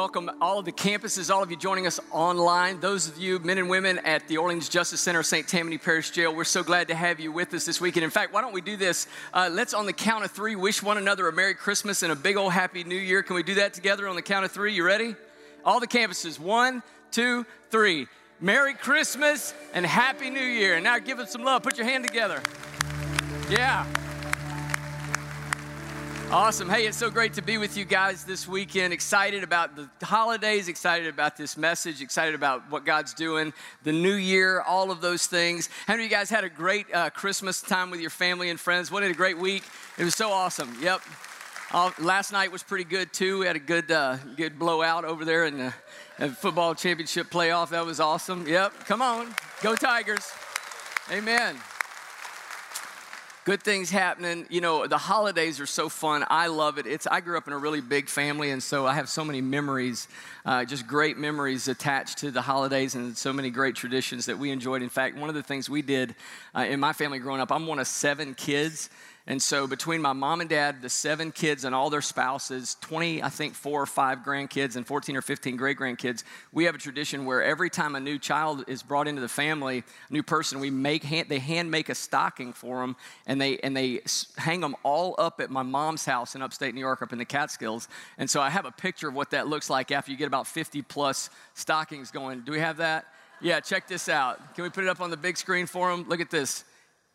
welcome all of the campuses, all of you joining us online, those of you, men and women at the Orleans Justice Center, St. Tammany Parish Jail. We're so glad to have you with us this weekend. In fact, why don't we do this? Uh, let's, on the count of three, wish one another a Merry Christmas and a big old Happy New Year. Can we do that together on the count of three? You ready? All the campuses. One, two, three. Merry Christmas and Happy New Year. And now give them some love. Put your hand together. Yeah. Awesome. Hey, it's so great to be with you guys this weekend. Excited about the holidays, excited about this message, excited about what God's doing, the new year, all of those things. How many of you guys had a great uh, Christmas time with your family and friends? What a great week. It was so awesome. Yep. Uh, last night was pretty good too. We had a good, uh, good blowout over there in the, the football championship playoff. That was awesome. Yep. Come on. Go Tigers. Amen good things happening. You know, the holidays are so fun. I love it. It's I grew up in a really big family, and so I have so many memories, uh, just great memories attached to the holidays, and so many great traditions that we enjoyed. In fact, one of the things we did uh, in my family growing up, I'm one of seven kids. And so between my mom and dad, the seven kids and all their spouses, 20, I think four or five grandkids and 14 or 15 great grandkids, we have a tradition where every time a new child is brought into the family, a new person, we make hand, they hand make a stocking for them and they and they hang them all up at my mom's house in upstate New York up in the Catskills. And so I have a picture of what that looks like after you get about 50 plus stockings going. Do we have that? Yeah, check this out. Can we put it up on the big screen for them? Look at this.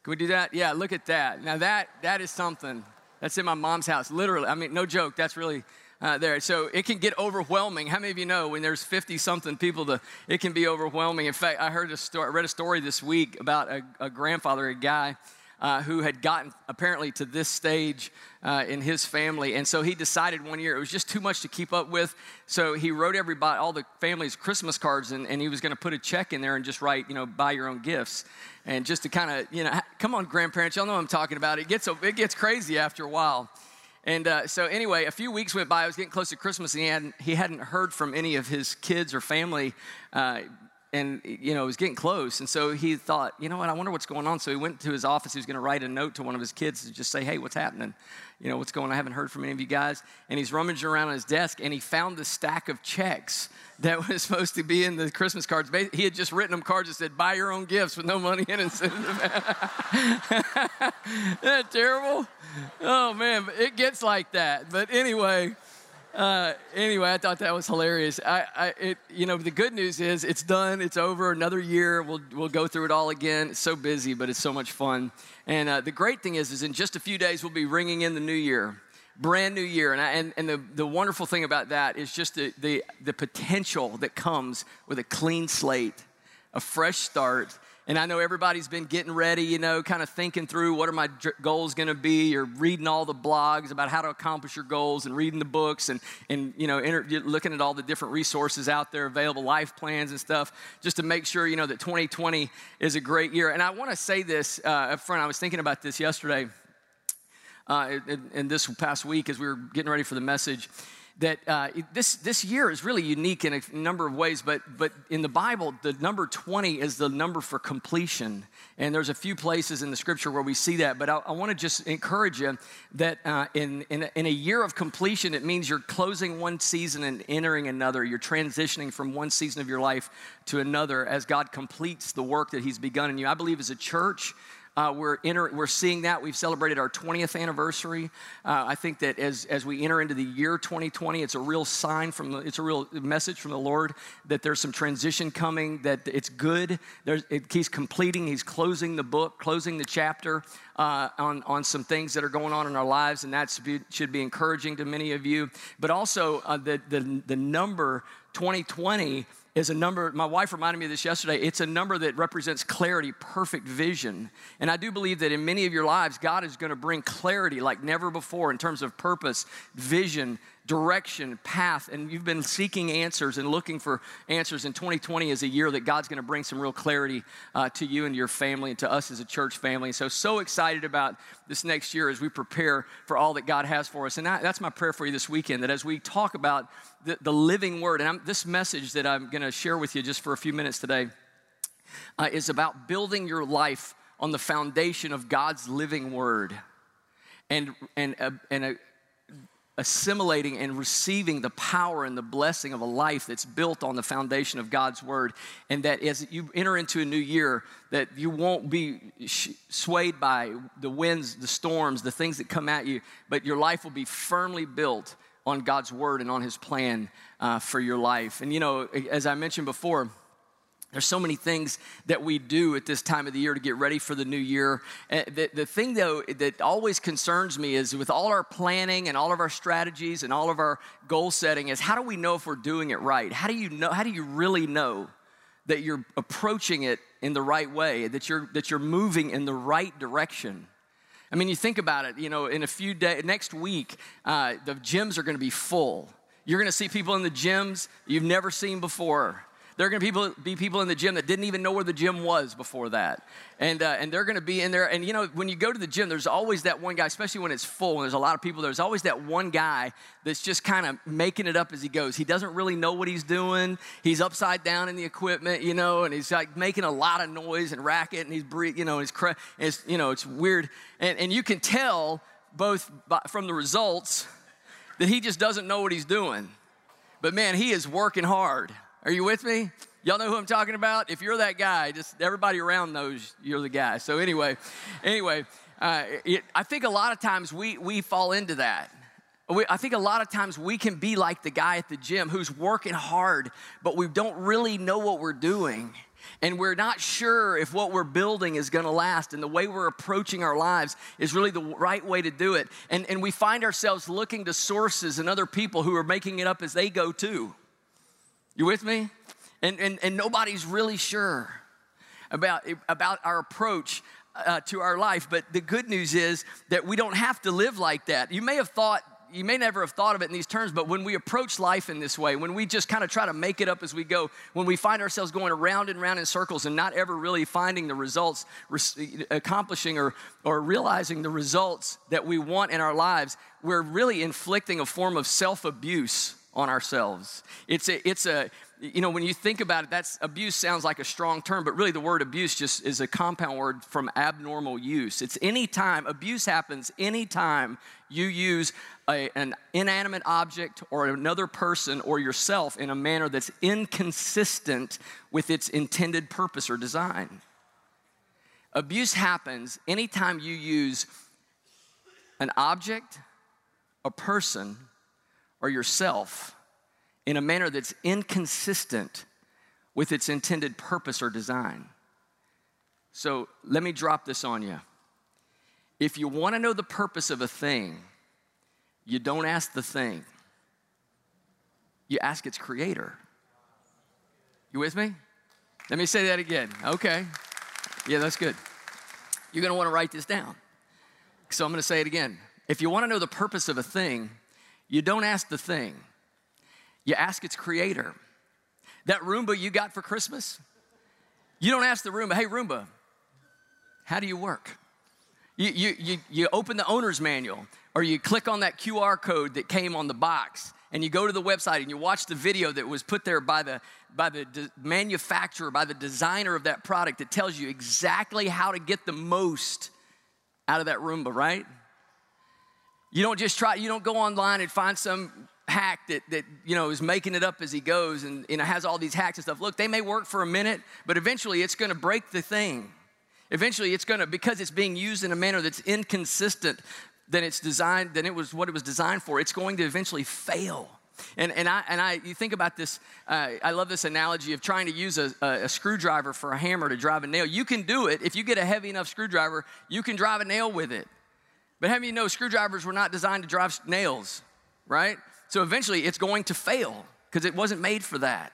Can we do that? Yeah, look at that. Now that that is something. That's in my mom's house, literally. I mean, no joke. That's really uh, there. So it can get overwhelming. How many of you know when there's 50 something people, to, it can be overwhelming. In fact, I heard a story, I read a story this week about a, a grandfather, a guy uh, who had gotten apparently to this stage uh, in his family. And so he decided one year it was just too much to keep up with. So he wrote everybody, all the family's Christmas cards, and, and he was going to put a check in there and just write, you know, buy your own gifts. And just to kind of, you know, come on, grandparents, y'all know I'm talking about. It gets, it gets crazy after a while. And uh, so, anyway, a few weeks went by. I was getting close to Christmas, and he hadn't, he hadn't heard from any of his kids or family uh, and you know it was getting close. And so he thought you know what? I wonder what's going on. So he went to his office. He was going to write a note to one of his kids to just say hey what's happening? You know what's going on? I haven't heard from any of you guys. And he's rummaging around on his desk and he found the stack of checks that was supposed to be in the christmas cards. He had just written them cards that said buy your own gifts with no money in it. Isn't that terrible? Oh man it gets like that. But anyway uh, anyway, I thought that was hilarious. I, I, it, you know, the good news is it's done. It's over. Another year. We'll, we'll go through it all again. It's so busy, but it's so much fun. And uh, the great thing is, is in just a few days we'll be ringing in the new year, brand new year. And, I, and, and the, the wonderful thing about that is just the, the, the potential that comes with a clean slate, a fresh start, and I know everybody's been getting ready, you know, kind of thinking through what are my goals going to be, or reading all the blogs about how to accomplish your goals, and reading the books, and and you know, looking at all the different resources out there available, life plans and stuff, just to make sure you know that 2020 is a great year. And I want to say this uh, up front. I was thinking about this yesterday, uh, in this past week as we were getting ready for the message that uh, this, this year is really unique in a number of ways, but, but in the Bible, the number 20 is the number for completion. And there's a few places in the scripture where we see that, but I, I want to just encourage you that uh, in, in a, in, a, year of completion, it means you're closing one season and entering another. You're transitioning from one season of your life to another as God completes the work that He's begun in you. I believe as a church, uh, we're, we're seeing that. We've celebrated our 20th anniversary. Uh, I think that as, as we enter into the year 2020, it's a real sign from the, it's a real message from the Lord that there's some transition coming, that it's good. There's, it, he's completing, he's closing the book, closing the chapter uh, on, on some things that are going on in our lives, and that should be encouraging to many of you. But also, uh, the, the, the number 2020 is a number, my wife reminded me of this yesterday. It's a number that represents clarity, perfect vision. And I do believe that in many of your lives, God is going to bring clarity like never before in terms of purpose, vision, direction, path, and you've been seeking answers and looking for answers. In 2020 is a year that God's going to bring some real clarity uh, to you and your family and to us as a church family. So, so excited about this next year as we prepare for all that God has for us. And that, that's my prayer for you this weekend that as we talk about the, the living word, and I'm, this message that I'm going to share with you just for a few minutes today uh, is about building your life on the foundation of God's living word. And, and, uh, and a, assimilating and receiving the power and the blessing of a life that's built on the foundation of God's word and that as you enter into a new year that you won't be swayed by the winds the storms the things that come at you but your life will be firmly built on God's word and on his plan uh, for your life. And you know as I mentioned before there's so many things that we do at this time of the year to get ready for the new year. The, the thing, though, that always concerns me is with all our planning and all of our strategies and all of our goal setting, is how do we know if we're doing it right? How do you know? How do you really know that you're approaching it in the right way? That you're that you're moving in the right direction? I mean, you think about it. You know, in a few days, next week, uh, the gyms are going to be full. You're going to see people in the gyms you've never seen before. There are going to be people in the gym that didn't even know where the gym was before that. And, uh, and they're going to be in there. And you know, when you go to the gym, there's always that one guy, especially when it's full and there's a lot of people, there's always that one guy that's just kind of making it up as he goes. He doesn't really know what he's doing. He's upside down in the equipment, you know, and he's like making a lot of noise and racket and he's, you know, he's, it's, you know, it's weird. And, and you can tell both by, from the results that he just doesn't know what he's doing. But man, he is working hard. Are you with me? Y'all know who I'm talking about? If you're that guy, just everybody around knows you're the guy. So anyway, anyway, uh, it, I think a lot of times we we fall into that. We, I think a lot of times we can be like the guy at the gym who's working hard, but we don't really know what we're doing. And we're not sure if what we're building is gonna last, and the way we're approaching our lives is really the right way to do it. And, and we find ourselves looking to sources and other people who are making it up as they go too. You with me? And, and, and nobody's really sure about, about our approach uh, to our life. But the good news is that we don't have to live like that. You may have thought, you may never have thought of it in these terms, but when we approach life in this way, when we just kind of try to make it up as we go, when we find ourselves going around and around in circles and not ever really finding the results, accomplishing or, or realizing the results that we want in our lives, we're really inflicting a form of self abuse on ourselves. It's a, it's a, you know, when you think about it, that's abuse sounds like a strong term, but really the word abuse just is a compound word from abnormal use. It's any time, abuse happens anytime you use a, an inanimate object or another person or yourself in a manner that's inconsistent with its intended purpose or design. Abuse happens anytime you use an object, a person, or yourself in a manner that's inconsistent with its intended purpose or design. So let me drop this on you. If you want to know the purpose of a thing, you don't ask the thing, you ask its creator. You with me? Let me say that again. Okay. Yeah, that's good. You're going to want to write this down. So I'm going to say it again. If you want to know the purpose of a thing, you don't ask the thing, you ask its creator. That Roomba you got for Christmas, you don't ask the Roomba, hey, Roomba, how do you work? You, you, you, you open the owner's manual or you click on that QR code that came on the box and you go to the website and you watch the video that was put there by the, by the de- manufacturer, by the designer of that product that tells you exactly how to get the most out of that Roomba, right? You don't just try, you don't go online and find some hack that, that you know is making it up as he goes and you know has all these hacks and stuff. Look, they may work for a minute, but eventually it's gonna break the thing. Eventually it's gonna, because it's being used in a manner that's inconsistent than it's designed, than it was what it was designed for, it's going to eventually fail. And, and, I, and I, you think about this, uh, I love this analogy of trying to use a, a, a, screwdriver for a hammer to drive a nail. You can do it. If you get a heavy enough screwdriver, you can drive a nail with it. But many you know screwdrivers were not designed to drive nails, right? So eventually it's going to fail because it wasn't made for that.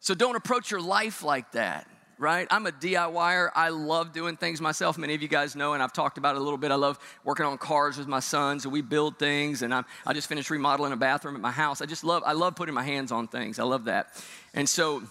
So don't approach your life like that, right? I'm a DIYer. I love doing things myself. Many of you guys know, and I've talked about it a little bit. I love working on cars with my sons, and we build things. And I'm, I just finished remodeling a bathroom at my house. I just love, I love putting my hands on things. I love that. And so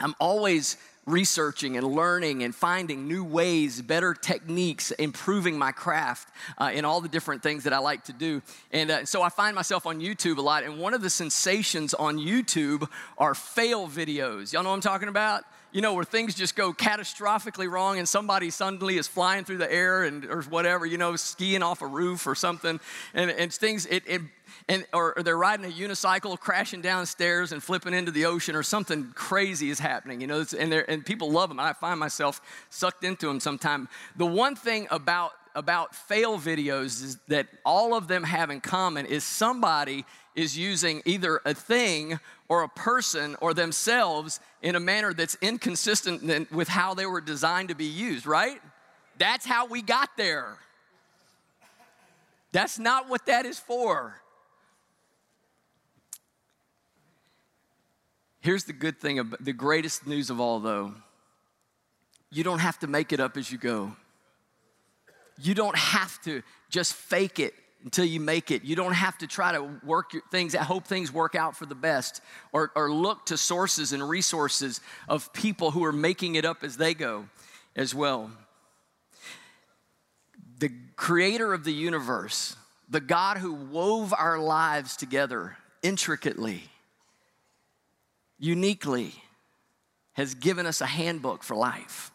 I'm always researching and learning and finding new ways, better techniques, improving my craft uh, in all the different things that I like to do. And uh, so I find myself on YouTube a lot. And one of the sensations on YouTube are fail videos. Y'all know what I'm talking about? you know, where things just go catastrophically wrong and somebody suddenly is flying through the air and or whatever, you know, skiing off a roof or something, and, and things, it, it and or, or, they're riding a unicycle, crashing downstairs and flipping into the ocean, or something crazy is happening, you know, and, and people love them. I find myself sucked into them sometime. The one thing about about fail videos is that all of them have in common is somebody is using either a thing or a person or themselves in a manner that's inconsistent with how they were designed to be used, right? That's how we got there. That's not what that is for. Here's the good thing, about, the greatest news of all, though. You don't have to make it up as you go. You don't have to just fake it until you make it. You don't have to try to work things, hope things work out for the best, or, or look to sources and resources of people who are making it up as they go as well. The creator of the universe, the God who wove our lives together intricately, uniquely, has given us a handbook for life.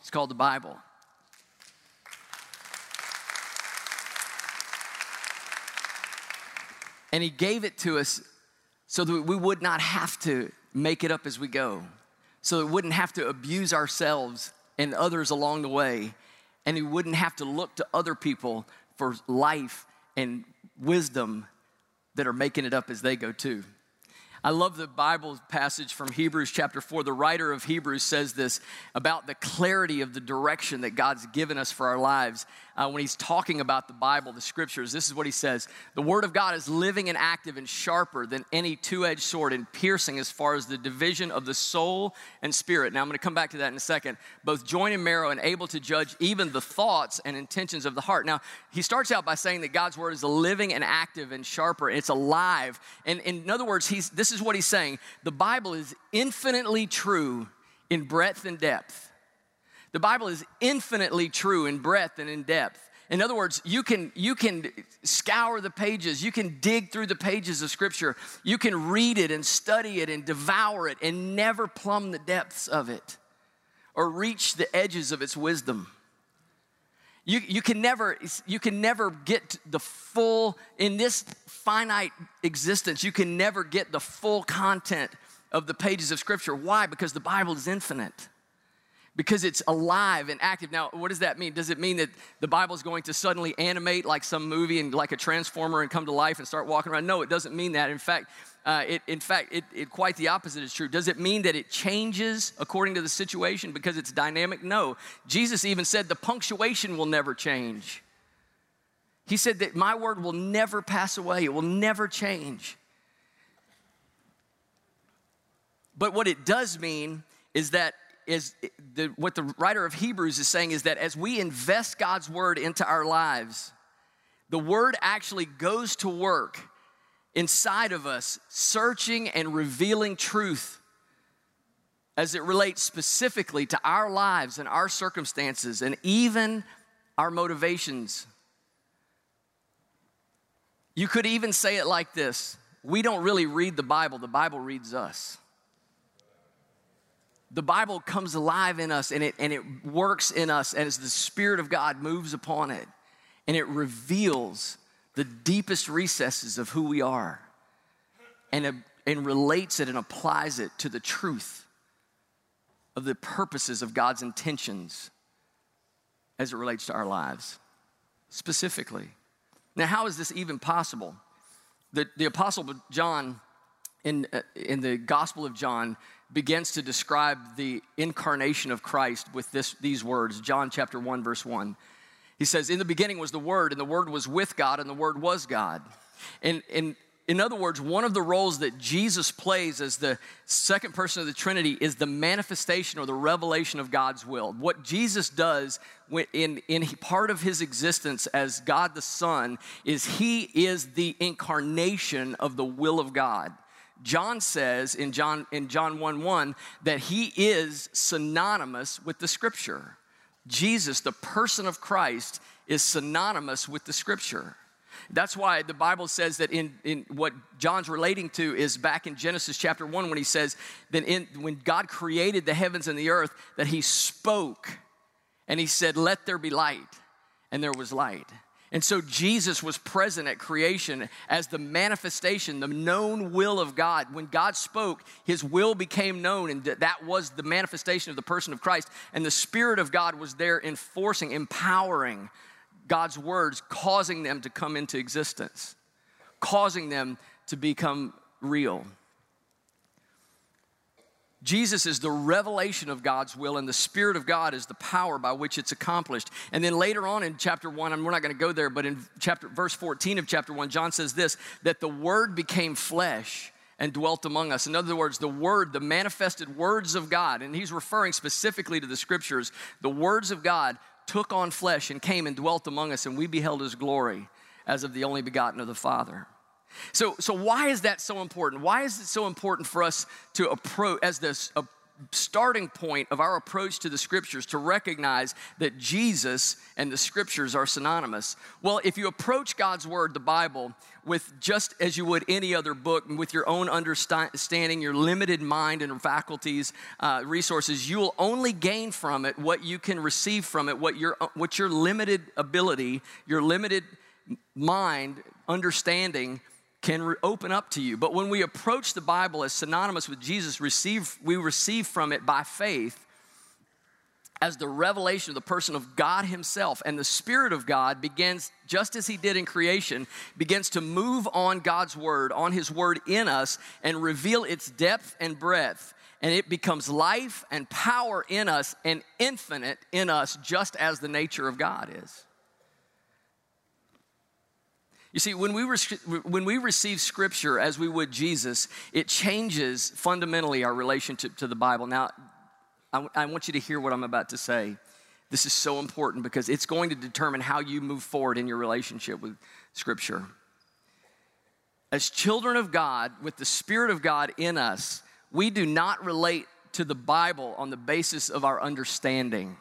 It's called the Bible. And He gave it to us so that we would not have to make it up as we go, so that we wouldn't have to abuse ourselves and others along the way, and we wouldn't have to look to other people for life and wisdom that are making it up as they go too. I love the Bible passage from Hebrews chapter 4. The writer of Hebrews says this about the clarity of the direction that God's given us for our lives. Uh, when he's talking about the Bible, the scriptures, this is what he says The Word of God is living and active and sharper than any two edged sword and piercing as far as the division of the soul and spirit. Now, I'm going to come back to that in a second. Both joint and marrow and able to judge even the thoughts and intentions of the heart. Now, he starts out by saying that God's Word is living and active and sharper, it's alive. And, and in other words, he's, this is what he's saying the Bible is infinitely true in breadth and depth. The Bible is infinitely true in breadth and in depth. In other words, you can, you can scour the pages, you can dig through the pages of Scripture, you can read it and study it and devour it and never plumb the depths of it or reach the edges of its wisdom. You, you, can never, you can never get the full, in this finite existence, you can never get the full content of the pages of Scripture. Why? Because the Bible is infinite. Because it's alive and active. Now, what does that mean? Does it mean that the Bible is going to suddenly animate like some movie and like a transformer and come to life and start walking around? No, it doesn't mean that. In fact, uh, it, in fact, it, it, quite the opposite is true. Does it mean that it changes according to the situation because it's dynamic? No. Jesus even said the punctuation will never change. He said that my word will never pass away, it will never change. But what it does mean is that is the, what the writer of Hebrews is saying is that as we invest God's word into our lives, the word actually goes to work inside of us, searching and revealing truth as it relates specifically to our lives and our circumstances and even our motivations. You could even say it like this We don't really read the Bible, the Bible reads us. The Bible comes alive in us and it, and it works in us as the Spirit of God moves upon it and it reveals the deepest recesses of who we are and, and relates it and applies it to the truth of the purposes of God's intentions as it relates to our lives specifically. Now, how is this even possible? The, the Apostle John in, uh, in the Gospel of John begins to describe the incarnation of Christ with this, these words John chapter 1, verse 1. He says, In the beginning was the Word, and the Word was with God, and the Word was God. And, and in other words, one of the roles that Jesus plays as the second person of the Trinity is the manifestation or the revelation of God's will. What Jesus does in, in part of his existence as God the Son is he is the incarnation of the will of God. John says in John, in John 1 1 that he is synonymous with the scripture. Jesus, the person of Christ, is synonymous with the scripture. That's why the Bible says that in, in what John's relating to is back in Genesis chapter 1 when he says that in, when God created the heavens and the earth, that he spoke and he said, Let there be light. And there was light. And so Jesus was present at creation as the manifestation, the known will of God. When God spoke, his will became known, and that was the manifestation of the person of Christ. And the Spirit of God was there enforcing, empowering God's words, causing them to come into existence, causing them to become real. Jesus is the revelation of God's will, and the Spirit of God is the power by which it's accomplished. And then later on in chapter one, and we're not going to go there, but in chapter verse 14 of chapter one, John says this that the Word became flesh and dwelt among us. In other words, the Word, the manifested words of God, and he's referring specifically to the scriptures, the words of God took on flesh and came and dwelt among us, and we beheld his glory as of the only begotten of the Father. So, so why is that so important? Why is it so important for us to approach as this a starting point of our approach to the scriptures to recognize that Jesus and the scriptures are synonymous? Well, if you approach God's word, the Bible, with just as you would any other book, with your own understanding, your limited mind and faculties, uh, resources, you will only gain from it what you can receive from it, what your, what your limited ability, your limited mind, understanding can re- open up to you. But when we approach the Bible as synonymous with Jesus, receive, we receive from it by faith as the revelation of the person of God Himself. And the Spirit of God begins, just as He did in creation, begins to move on God's Word, on His Word in us, and reveal its depth and breadth. And it becomes life and power in us and infinite in us, just as the nature of God is. You see, when we, re- when we receive Scripture as we would Jesus, it changes fundamentally our relationship to the Bible. Now, I, I want you to hear what I'm about to say. This is so important because it's going to determine how you move forward in your relationship with Scripture. As children of God, with the Spirit of God in us, we do not relate to the Bible on the basis of our understanding.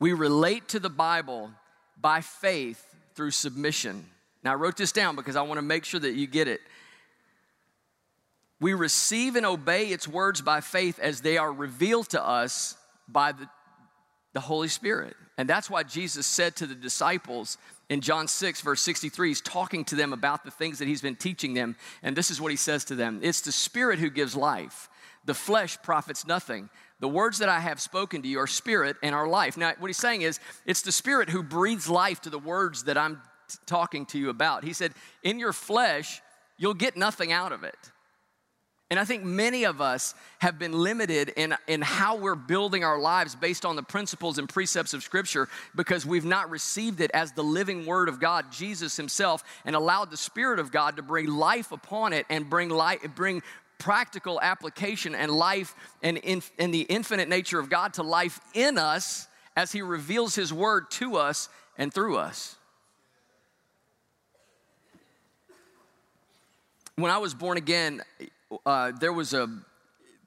We relate to the Bible by faith through submission. Now, I wrote this down because I want to make sure that you get it. We receive and obey its words by faith as they are revealed to us by the, the Holy Spirit. And that's why Jesus said to the disciples in John 6, verse 63, he's talking to them about the things that he's been teaching them. And this is what he says to them It's the Spirit who gives life, the flesh profits nothing. The words that I have spoken to you are spirit and are life. Now, what he's saying is, it's the spirit who breathes life to the words that I'm talking to you about. He said, In your flesh, you'll get nothing out of it. And I think many of us have been limited in, in how we're building our lives based on the principles and precepts of Scripture because we've not received it as the living Word of God, Jesus Himself, and allowed the Spirit of God to bring life upon it and bring life, bring practical application and life and, in, and the infinite nature of God to life in us as He reveals His Word to us and through us. When I was born again, uh, there was a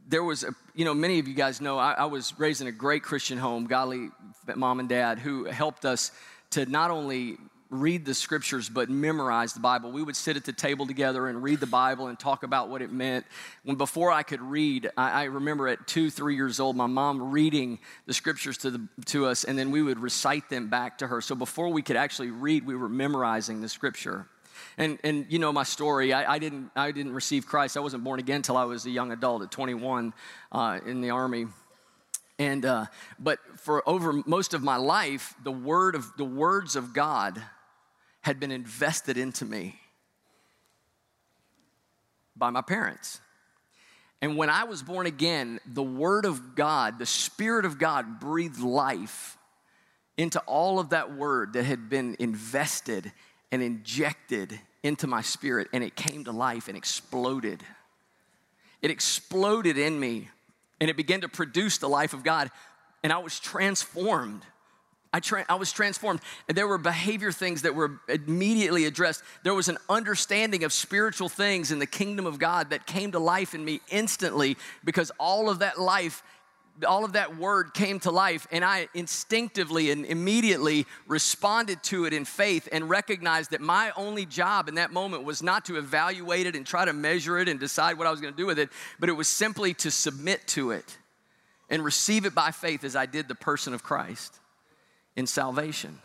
there was a you know many of you guys know I, I, was raised in a great christian home godly mom and dad who helped us to not only read the scriptures but memorize the bible. We would sit at the table together and read the bible and talk about what it meant. When before i could read i, I remember at two three years old my mom reading the scriptures to, the, to us and then we would recite them back to her. So before we could actually read we were memorizing the scripture and, and you know my story. I, I, didn't, I didn't receive Christ. I wasn't born again until I was a young adult at 21 uh, in the Army. And, uh, but for over most of my life, the, word of, the words of God had been invested into me by my parents. And when I was born again, the Word of God, the Spirit of God breathed life into all of that Word that had been invested and injected into my spirit, and it came to life and exploded. It exploded in me, and it began to produce the life of God, and I was transformed. I, tra- I was transformed. And there were behavior things that were immediately addressed. There was an understanding of spiritual things in the kingdom of God that came to life in me instantly because all of that life all of that word came to life, and I instinctively and immediately responded to it in faith and recognized that my only job in that moment was not to evaluate it and try to measure it and decide what I was going to do with it, but it was simply to submit to it and receive it by faith as I did the person of Christ in salvation.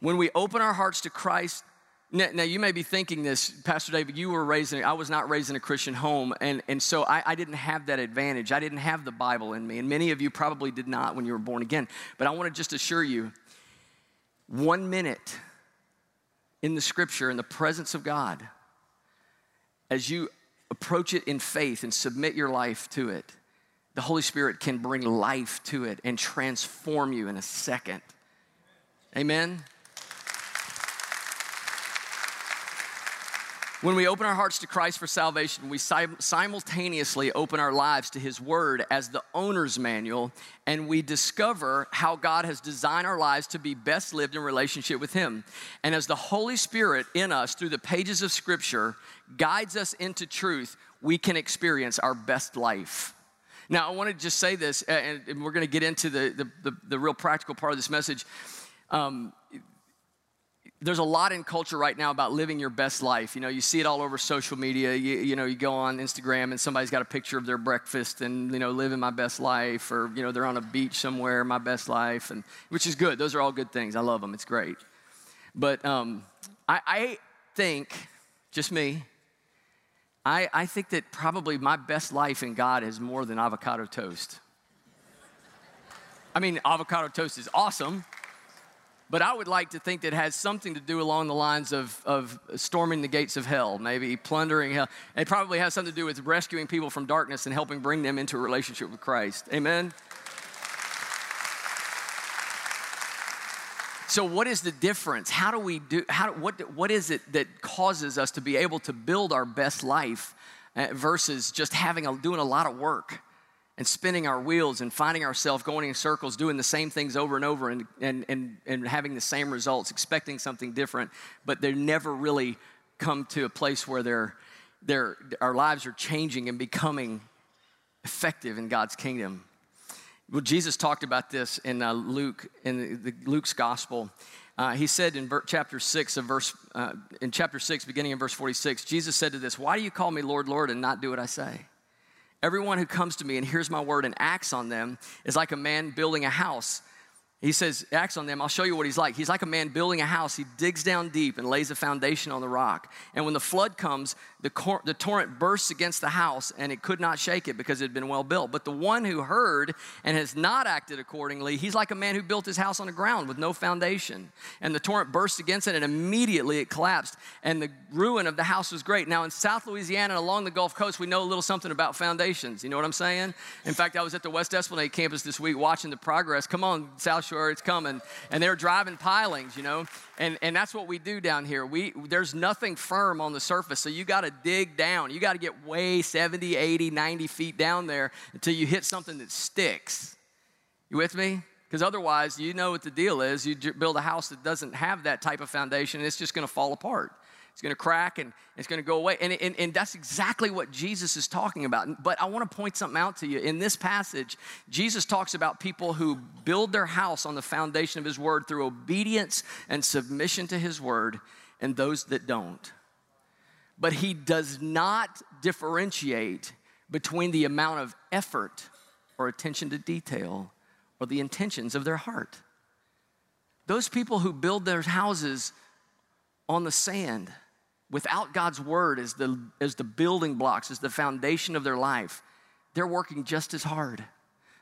When we open our hearts to Christ, now, now, you may be thinking this, Pastor David, you were raised in, I was not raised in a Christian home, and, and so I, I didn't have that advantage. I didn't have the Bible in me, and many of you probably did not when you were born again. But I want to just assure you one minute in the scripture, in the presence of God, as you approach it in faith and submit your life to it, the Holy Spirit can bring life to it and transform you in a second. Amen? When we open our hearts to Christ for salvation, we simultaneously open our lives to His Word as the owner's manual, and we discover how God has designed our lives to be best lived in relationship with Him. And as the Holy Spirit in us, through the pages of Scripture, guides us into truth, we can experience our best life. Now, I want to just say this, and we're going to get into the, the, the, the real practical part of this message. Um, there's a lot in culture right now about living your best life. You know, you see it all over social media. You, you, know, you go on Instagram and somebody's got a picture of their breakfast and, you know, living my best life, or, you know, they're on a beach somewhere, my best life, and which is good. Those are all good things. I love them. It's great. But um, I, I think, just me, I, I think that probably my best life in God is more than avocado toast. I mean, avocado toast is awesome but I would like to think that it has something to do along the lines of, of storming the gates of hell, maybe plundering hell. It probably has something to do with rescuing people from darkness and helping bring them into a relationship with Christ. Amen? So, what is the difference? How do we do, how, what, what is it that causes us to be able to build our best life uh, versus just having a, doing a lot of work? And spinning our wheels and finding ourselves going in circles, doing the same things over and over and, and, and, and having the same results, expecting something different, but they never really come to a place where they're, they're, our lives are changing and becoming effective in God's kingdom. Well, Jesus talked about this in uh, Luke, in the, the Luke's gospel. Uh, he said in ver- chapter 6 of verse, uh, in chapter 6, beginning in verse 46, Jesus said to this, Why do you call me Lord, Lord, and not do what I say? Everyone who comes to me and hears my word and acts on them is like a man building a house he says, acts on them. I'll show you what he's like. He's like a man building a house. He digs down deep and lays a foundation on the rock. And when the flood comes, the, cor- the torrent bursts against the house and it could not shake it because it had been well built. But the one who heard and has not acted accordingly, he's like a man who built his house on the ground with no foundation. And the torrent burst against it and immediately it collapsed. And the ruin of the house was great. Now, in South Louisiana and along the Gulf Coast, we know a little something about foundations. You know what I'm saying? In fact, I was at the West Esplanade campus this week watching the progress. Come on, South sure it's coming. And they're driving pilings, you know. And, and that's what we do down here. We, there's nothing firm on the surface, so you got to dig down. You got to get way 70, 80, 90 feet down there until you hit something that sticks. You with me? Because otherwise, you know what the deal is. You build a house that doesn't have that type of foundation, and it's just going to fall apart. It's going to crack and it's going to go away. And, and, and that's exactly what Jesus is talking about. But I want to point something out to you. In this passage, Jesus talks about people who build their house on the foundation of his word through obedience and submission to his word, and those that don't. But he does not differentiate between the amount of effort or attention to detail or the intentions of their heart. Those people who build their houses on the sand without God's word as the, as the building blocks, as the foundation of their life, they're working just as hard.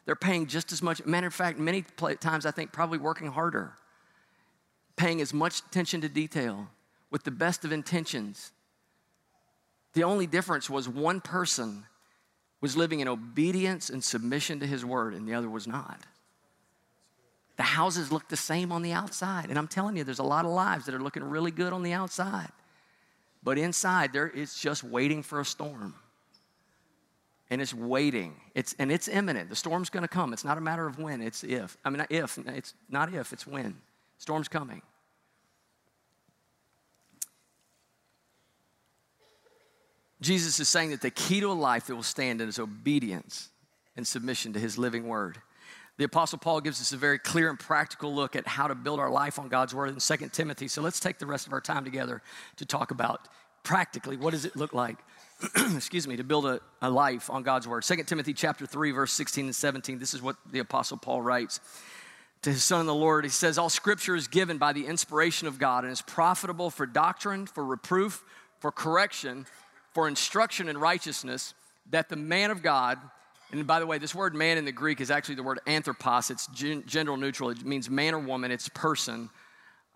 They're paying just as much. Matter of fact, many times I think probably working harder, paying as much attention to detail with the best of intentions. The only difference was one person was living in obedience and submission to his word, and the other was not. The houses look the same on the outside. And I'm telling you, there's a lot of lives that are looking really good on the outside. But inside, there it's just waiting for a storm. And it's waiting. It's and it's imminent. The storm's gonna come. It's not a matter of when, it's if. I mean if, it's not if, it's when. Storm's coming. Jesus is saying that the key to a life that will stand in is obedience and submission to his living word. The Apostle Paul gives us a very clear and practical look at how to build our life on God's word in 2 Timothy. So let's take the rest of our time together to talk about practically what does it look like, excuse me, to build a, a life on God's word. 2 Timothy chapter 3, verse 16 and 17. This is what the Apostle Paul writes to his son in the Lord. He says, All scripture is given by the inspiration of God and is profitable for doctrine, for reproof, for correction, for instruction in righteousness, that the man of God and by the way, this word man in the Greek is actually the word anthropos. It's gen- gender neutral. It means man or woman. It's person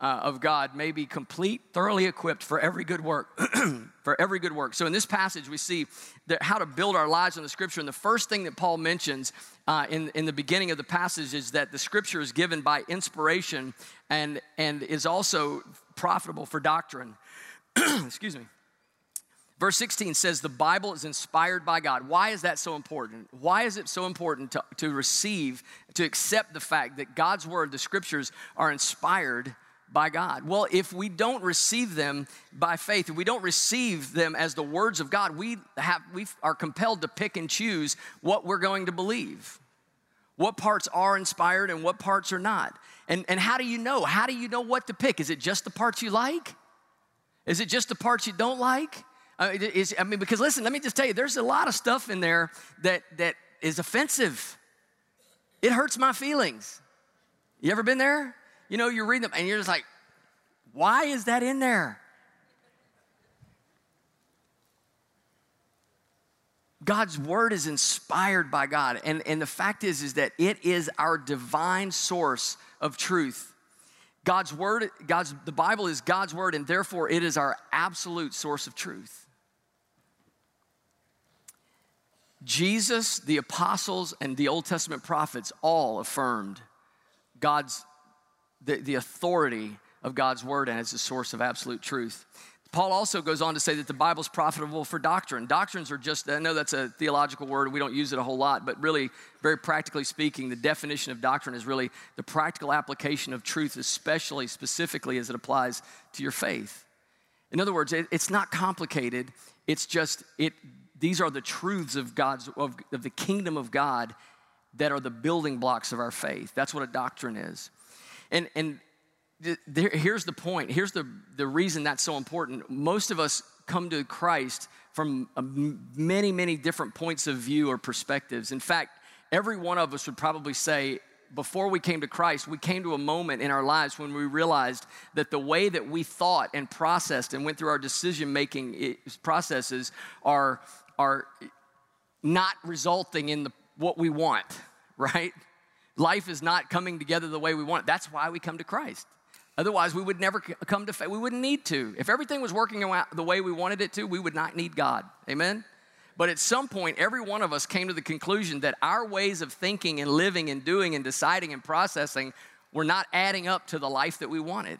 uh, of God may be complete, thoroughly equipped for every good work. for every good work. So in this passage, we see that how to build our lives on the Scripture. And the first thing that Paul mentions uh, in, in the beginning of the passage is that the Scripture is given by inspiration and, and is also profitable for doctrine. Excuse me. Verse 16 says the Bible is inspired by God. Why is that so important? Why is it so important to, to receive, to accept the fact that God's word, the scriptures, are inspired by God? Well, if we don't receive them by faith, if we don't receive them as the words of God, we, have, we are compelled to pick and choose what we're going to believe. What parts are inspired and what parts are not. And, and how do you know? How do you know what to pick? Is it just the parts you like? Is it just the parts you don't like? Uh, I mean, because listen, let me just tell you, there's a lot of stuff in there that, that is offensive. It hurts my feelings. You ever been there? You know, you're reading them and you're just like, why is that in there? God's word is inspired by God. And, and the fact is, is that it is our divine source of truth. God's word, God's the Bible is God's word, and therefore it is our absolute source of truth. Jesus, the apostles, and the Old Testament prophets all affirmed God's the, the authority of God's word and as a source of absolute truth. Paul also goes on to say that the Bible's profitable for doctrine. Doctrines are just, I know that's a theological word, we don't use it a whole lot, but really, very practically speaking, the definition of doctrine is really the practical application of truth, especially specifically as it applies to your faith. In other words, it, it's not complicated, it's just, it, these are the truths of God's, of, of the kingdom of God that are the building blocks of our faith. That's what a doctrine is. And, and there, here's the point. Here's the, the reason that's so important. Most of us come to Christ from many, many different points of view or perspectives. In fact, every one of us would probably say, before we came to Christ, we came to a moment in our lives when we realized that the way that we thought and processed and went through our decision making eh, processes are, are not resulting in the, what we want, right? Life is not coming together the way we want. That's why we come to Christ. Otherwise, we would never come to faith. We wouldn't need to. If everything was working out the way we wanted it to, we would not need God. Amen? But at some point, every one of us came to the conclusion that our ways of thinking and living and doing and deciding and processing were not adding up to the life that we wanted.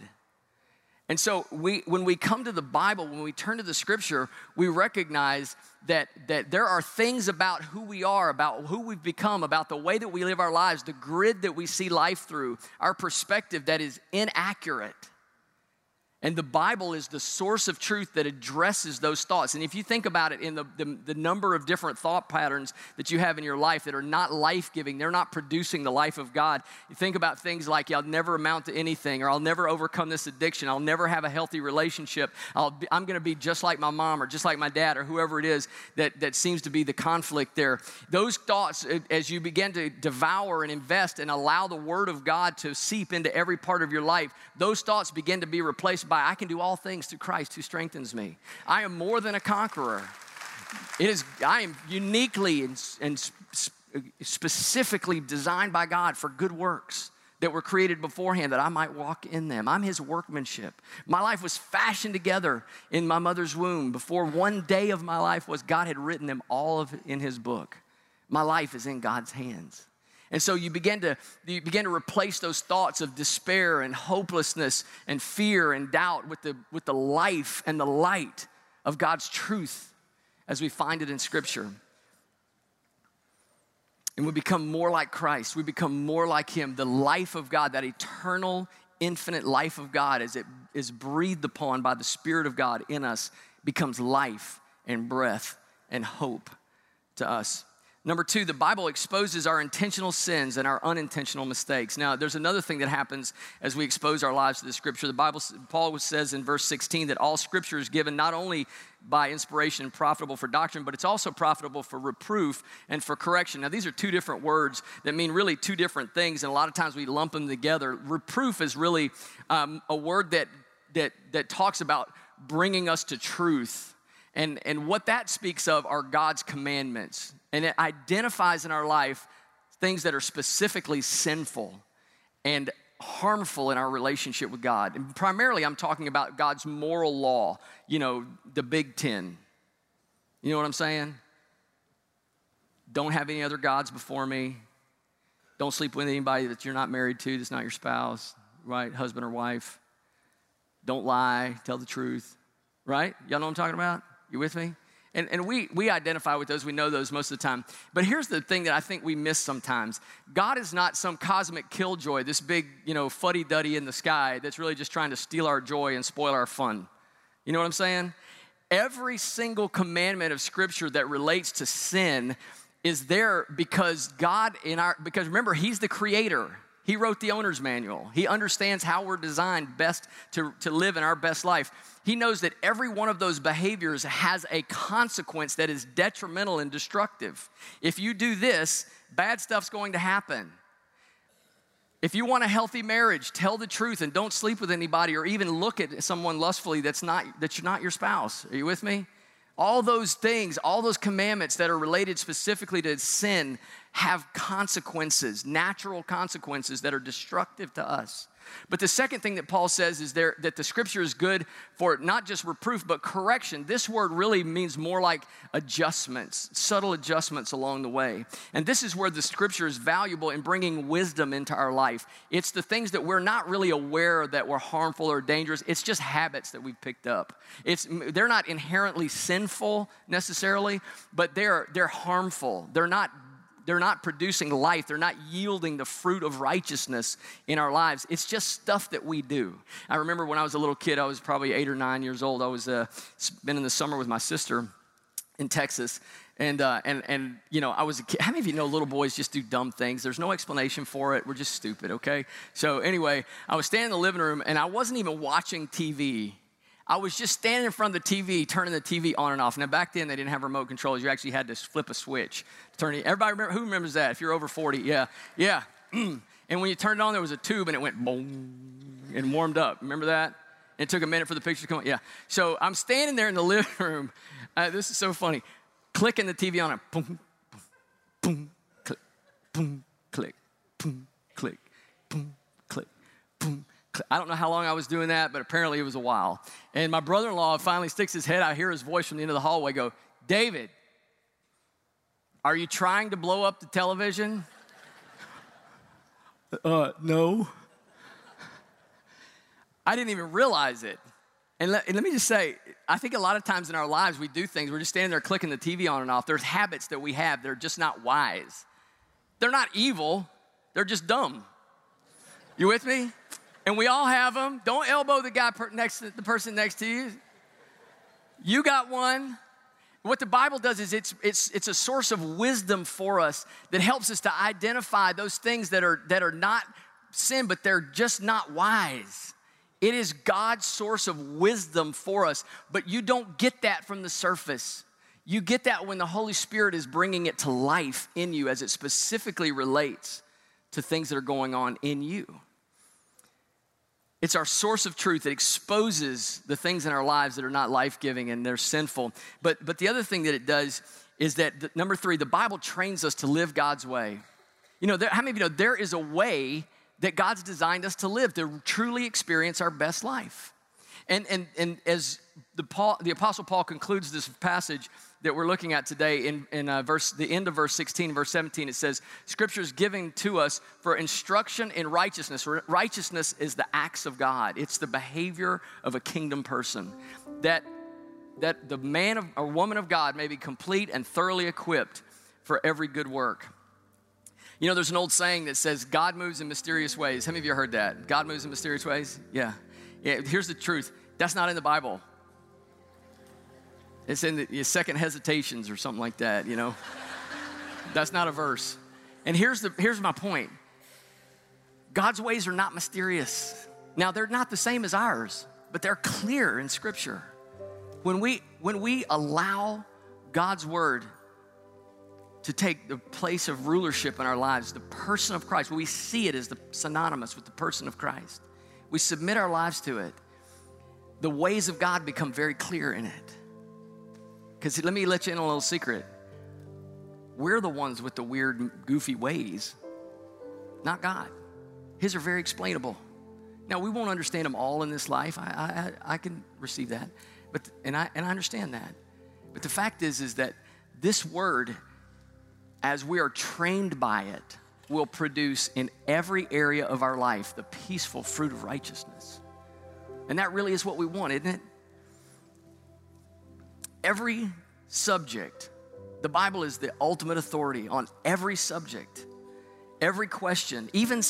And so we, when we come to the Bible, when we turn to the scripture, we recognize that, that there are things about who we are, about who we've become, about the way that we live our lives, the grid that we see life through, our perspective that is inaccurate. And the Bible is the source of truth that addresses those thoughts. And if you think about it in the, the, the number of different thought patterns that you have in your life that are not life giving, they're not producing the life of God. You think about things like, I'll never amount to anything, or I'll never overcome this addiction, I'll never have a healthy relationship, i am gonna be just like my mom, or just like my dad, or whoever it is that, that seems to be the conflict there. Those thoughts, as you begin to devour and invest and allow the Word of God to seep into every part of your life, those thoughts begin to be replaced by I can do all things through Christ who strengthens me. I am more than a conqueror. It is, I am uniquely and, and specifically designed by God for good works that were created beforehand that I might walk in them. I'm his workmanship. My life was fashioned together in my mother's womb. Before one day of my life was, God had written them all of in his book. My life is in God's hands. And so you begin to you begin to replace those thoughts of despair and hopelessness and fear and doubt with the with the life and the light of God's truth as we find it in scripture. And we become more like Christ. We become more like him, the life of God, that eternal infinite life of God as it is breathed upon by the spirit of God in us becomes life and breath and hope to us. Number two, the Bible exposes our intentional sins and our unintentional mistakes. Now, there's another thing that happens as we expose our lives to the Scripture. The Bible, Paul says in verse 16 that all Scripture is given not only by inspiration profitable for doctrine, but it's also profitable for reproof and for correction. Now, these are two different words that mean really two different things, and a lot of times we lump them together. Reproof is really um, a word that, that, that talks about bringing us to truth. And, and what that speaks of are God's commandments and it identifies in our life things that are specifically sinful and harmful in our relationship with God. And primarily, I'm talking about God's moral law, you know, the Big Ten. You know what I'm saying? Don't have any other gods before me. Don't sleep with anybody that you're not married to, that's not your spouse, right? Husband or wife. Don't lie, tell the truth, right? Y'all know what I'm talking about? You with me? And, and we, we identify with those, we know those most of the time. But here's the thing that I think we miss sometimes God is not some cosmic killjoy, this big, you know, fuddy duddy in the sky that's really just trying to steal our joy and spoil our fun. You know what I'm saying? Every single commandment of Scripture that relates to sin is there because God in our, because remember, He's the creator. He wrote the owner's manual. He understands how we're designed best to, to live in our best life. He knows that every one of those behaviors has a consequence that is detrimental and destructive. If you do this, bad stuff's going to happen. If you want a healthy marriage, tell the truth and don't sleep with anybody or even look at someone lustfully that's not that's not your spouse. Are you with me? All those things, all those commandments that are related specifically to sin have consequences, natural consequences that are destructive to us. But the second thing that Paul says is there that the scripture is good for not just reproof but correction. This word really means more like adjustments, subtle adjustments along the way. And this is where the scripture is valuable in bringing wisdom into our life. It's the things that we're not really aware that were harmful or dangerous. It's just habits that we've picked up. It's they're not inherently sinful necessarily, but they're they're harmful. They're not they're not producing life. They're not yielding the fruit of righteousness in our lives. It's just stuff that we do. I remember when I was a little kid, I was probably eight or nine years old. I was uh, spending the summer with my sister in Texas. And, uh, and, and, you know, I was a kid. How many of you know little boys just do dumb things? There's no explanation for it. We're just stupid, okay? So, anyway, I was standing in the living room and I wasn't even watching TV. I was just standing in front of the TV, turning the TV on and off. Now, back then, they didn't have remote controls. You actually had to flip a switch. Turn it. Everybody remember, who remembers that? If you're over 40, yeah, yeah. and when you turned it on, there was a tube and it went boom and warmed up. Remember that? It took a minute for the picture to come on. Yeah. So I'm standing there in the living room. Uh, this is so funny. Clicking the TV on, and boom, boom, boom, click, boom, click, boom, click, boom, click, boom, I don't know how long I was doing that, but apparently it was a while. And my brother in law finally sticks his head out. I hear his voice from the end of the hallway go, David, are you trying to blow up the television? Uh, no. I didn't even realize it. And let, and let, me just say, I think a lot of times in our lives we do things, we're just standing there clicking the TV on and off. There's habits that we have, they're just not wise. They're not evil, they're just dumb. You with me? And we all have them. Don't elbow the guy next to the person next to you. You got one. What the Bible does is it's, it's, it's a source of wisdom for us that helps us to identify those things that are, that are not sin, but they're just not wise. It is God's source of wisdom for us, but you don't get that from the surface. You get that when the Holy Spirit is bringing it to life in you as it specifically relates to things that are going on in you. It's our source of truth. It exposes the things in our lives that are not life giving and they're sinful. But, but the other thing that it does is that, the, number three, the Bible trains us to live God's way. You know, there, how many of you know there is a way that God's designed us to live to truly experience our best life? And, and, and as the, Paul, the Apostle Paul concludes this passage, that we're looking at today in, in uh, verse, the end of verse 16, verse 17, it says, Scripture is given to us for instruction in righteousness. Righteousness is the acts of God, it's the behavior of a kingdom person. That, that the man of, or woman of God may be complete and thoroughly equipped for every good work. You know, there's an old saying that says, God moves in mysterious ways. How many of you heard that? God moves in mysterious ways? Yeah. Yeah, here's the truth that's not in the Bible. It's in the second hesitations or something like that, you know. That's not a verse. And here's, the, here's my point God's ways are not mysterious. Now, they're not the same as ours, but they're clear in Scripture. When we, when we allow God's word to take the place of rulership in our lives, the person of Christ, we see it as the synonymous with the person of Christ, we submit our lives to it, the ways of God become very clear in it. Because let me let you in a little secret. We're the ones with the weird, goofy ways, not God. His are very explainable. Now, we won't understand them all in this life. I, I, I can receive that. But, and, I, and I understand that. But the fact is, is that this word, as we are trained by it, will produce in every area of our life the peaceful fruit of righteousness. And that really is what we want, isn't it? Every subject, the Bible is the ultimate authority on every subject every question, even,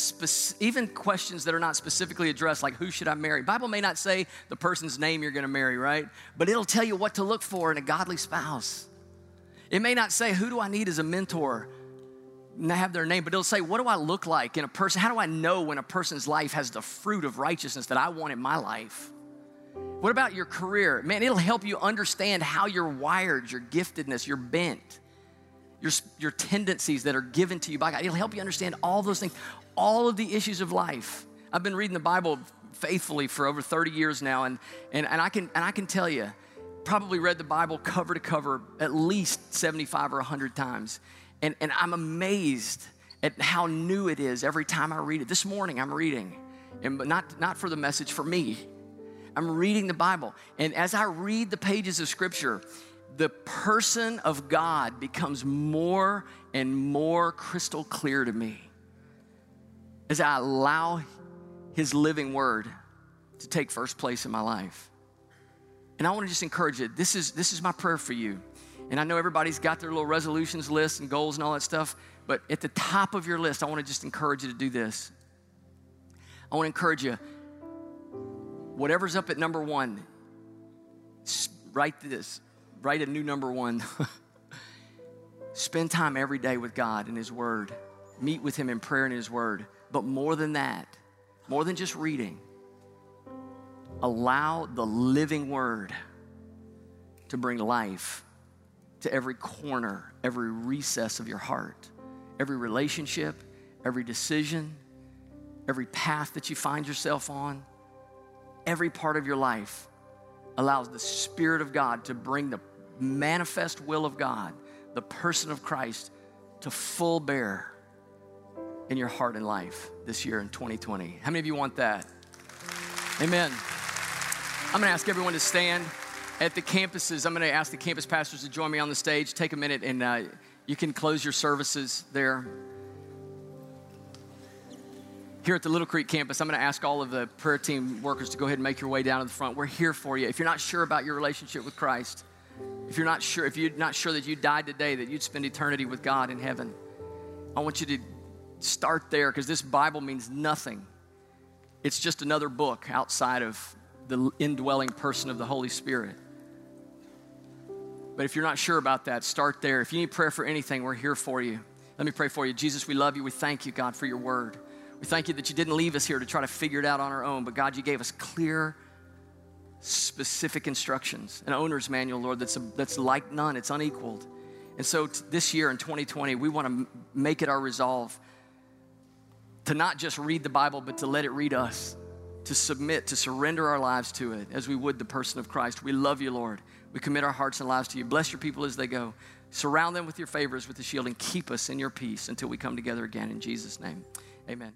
even questions that are not specifically addressed, like who should I marry? Bible may not say the person's name you're gonna marry, right? But it'll tell you what to look for in a godly spouse. It may not say who do I need as a mentor, have their name, but it'll say what do I look like in a person? How do I know when a person's life has the fruit of righteousness that I want in my life? What about your career? Man, it'll help you understand how you're wired, your giftedness, your bent your, your tendencies that are given to you by God. It'll help you understand all those things, all of the issues of life. I've been reading the Bible faithfully for over 30 years now, and, and, and, I, can, and I can tell you, probably read the Bible cover to cover at least 75 or 100 times. And, and I'm amazed at how new it is every time I read it. This morning I'm reading, and not, not for the message, for me. I'm reading the Bible. And as I read the pages of Scripture, the person of God becomes more and more crystal clear to me as I allow His living word to take first place in my life. And I want to just encourage you. This is, this is my prayer for you. And I know everybody's got their little resolutions list and goals and all that stuff, but at the top of your list, I want to just encourage you to do this. I want to encourage you, whatever's up at number one, write this write a new number one. Spend time every day with God and His Word. Meet with Him in prayer and His Word. But more than that, more than just reading, allow the living Word to bring life to every corner, every recess of your heart, every relationship, every decision, every path that you find yourself on, every part of your life allows the Spirit of God to bring the manifest will of God, the person of Christ, to full bear in your heart and life this year in 2020. How many of you want that? Amen. I'm going to ask everyone to stand at the campuses. I'm going to ask the campus pastors to join me on the stage. Take a minute and uh, you can close your services there. Here at the Little Creek campus, I'm going to ask all of the prayer team workers to go ahead and make your way down to the front. We're here for you. If you're not sure about your relationship with Christ, if you're not sure, if you're not sure that you died today, that you'd spend eternity with God in heaven, I want you to start there because this Bible means nothing. It's just another book outside of the indwelling person of the Holy Spirit. But if you're not sure about that, start there. If you need prayer for anything, we're here for you. Let me pray for you. Jesus, we love you. We thank you, God, for your word. We thank you that you didn't leave us here to try to figure it out on our own, but God, you gave us clear specific instructions, an owner's manual, Lord, that's, a, that's like none, it's unequaled. And so t- this year in 2020, we want to m- make it our resolve to not just read the Bible, but to let it read us, to submit, to surrender our lives to it as we would the person of Christ. We love you, Lord. We commit our hearts and lives to you. Bless your people as they go. Surround them with your favors, with the shield, and keep us in your peace until we come together again. In Jesus' name, amen.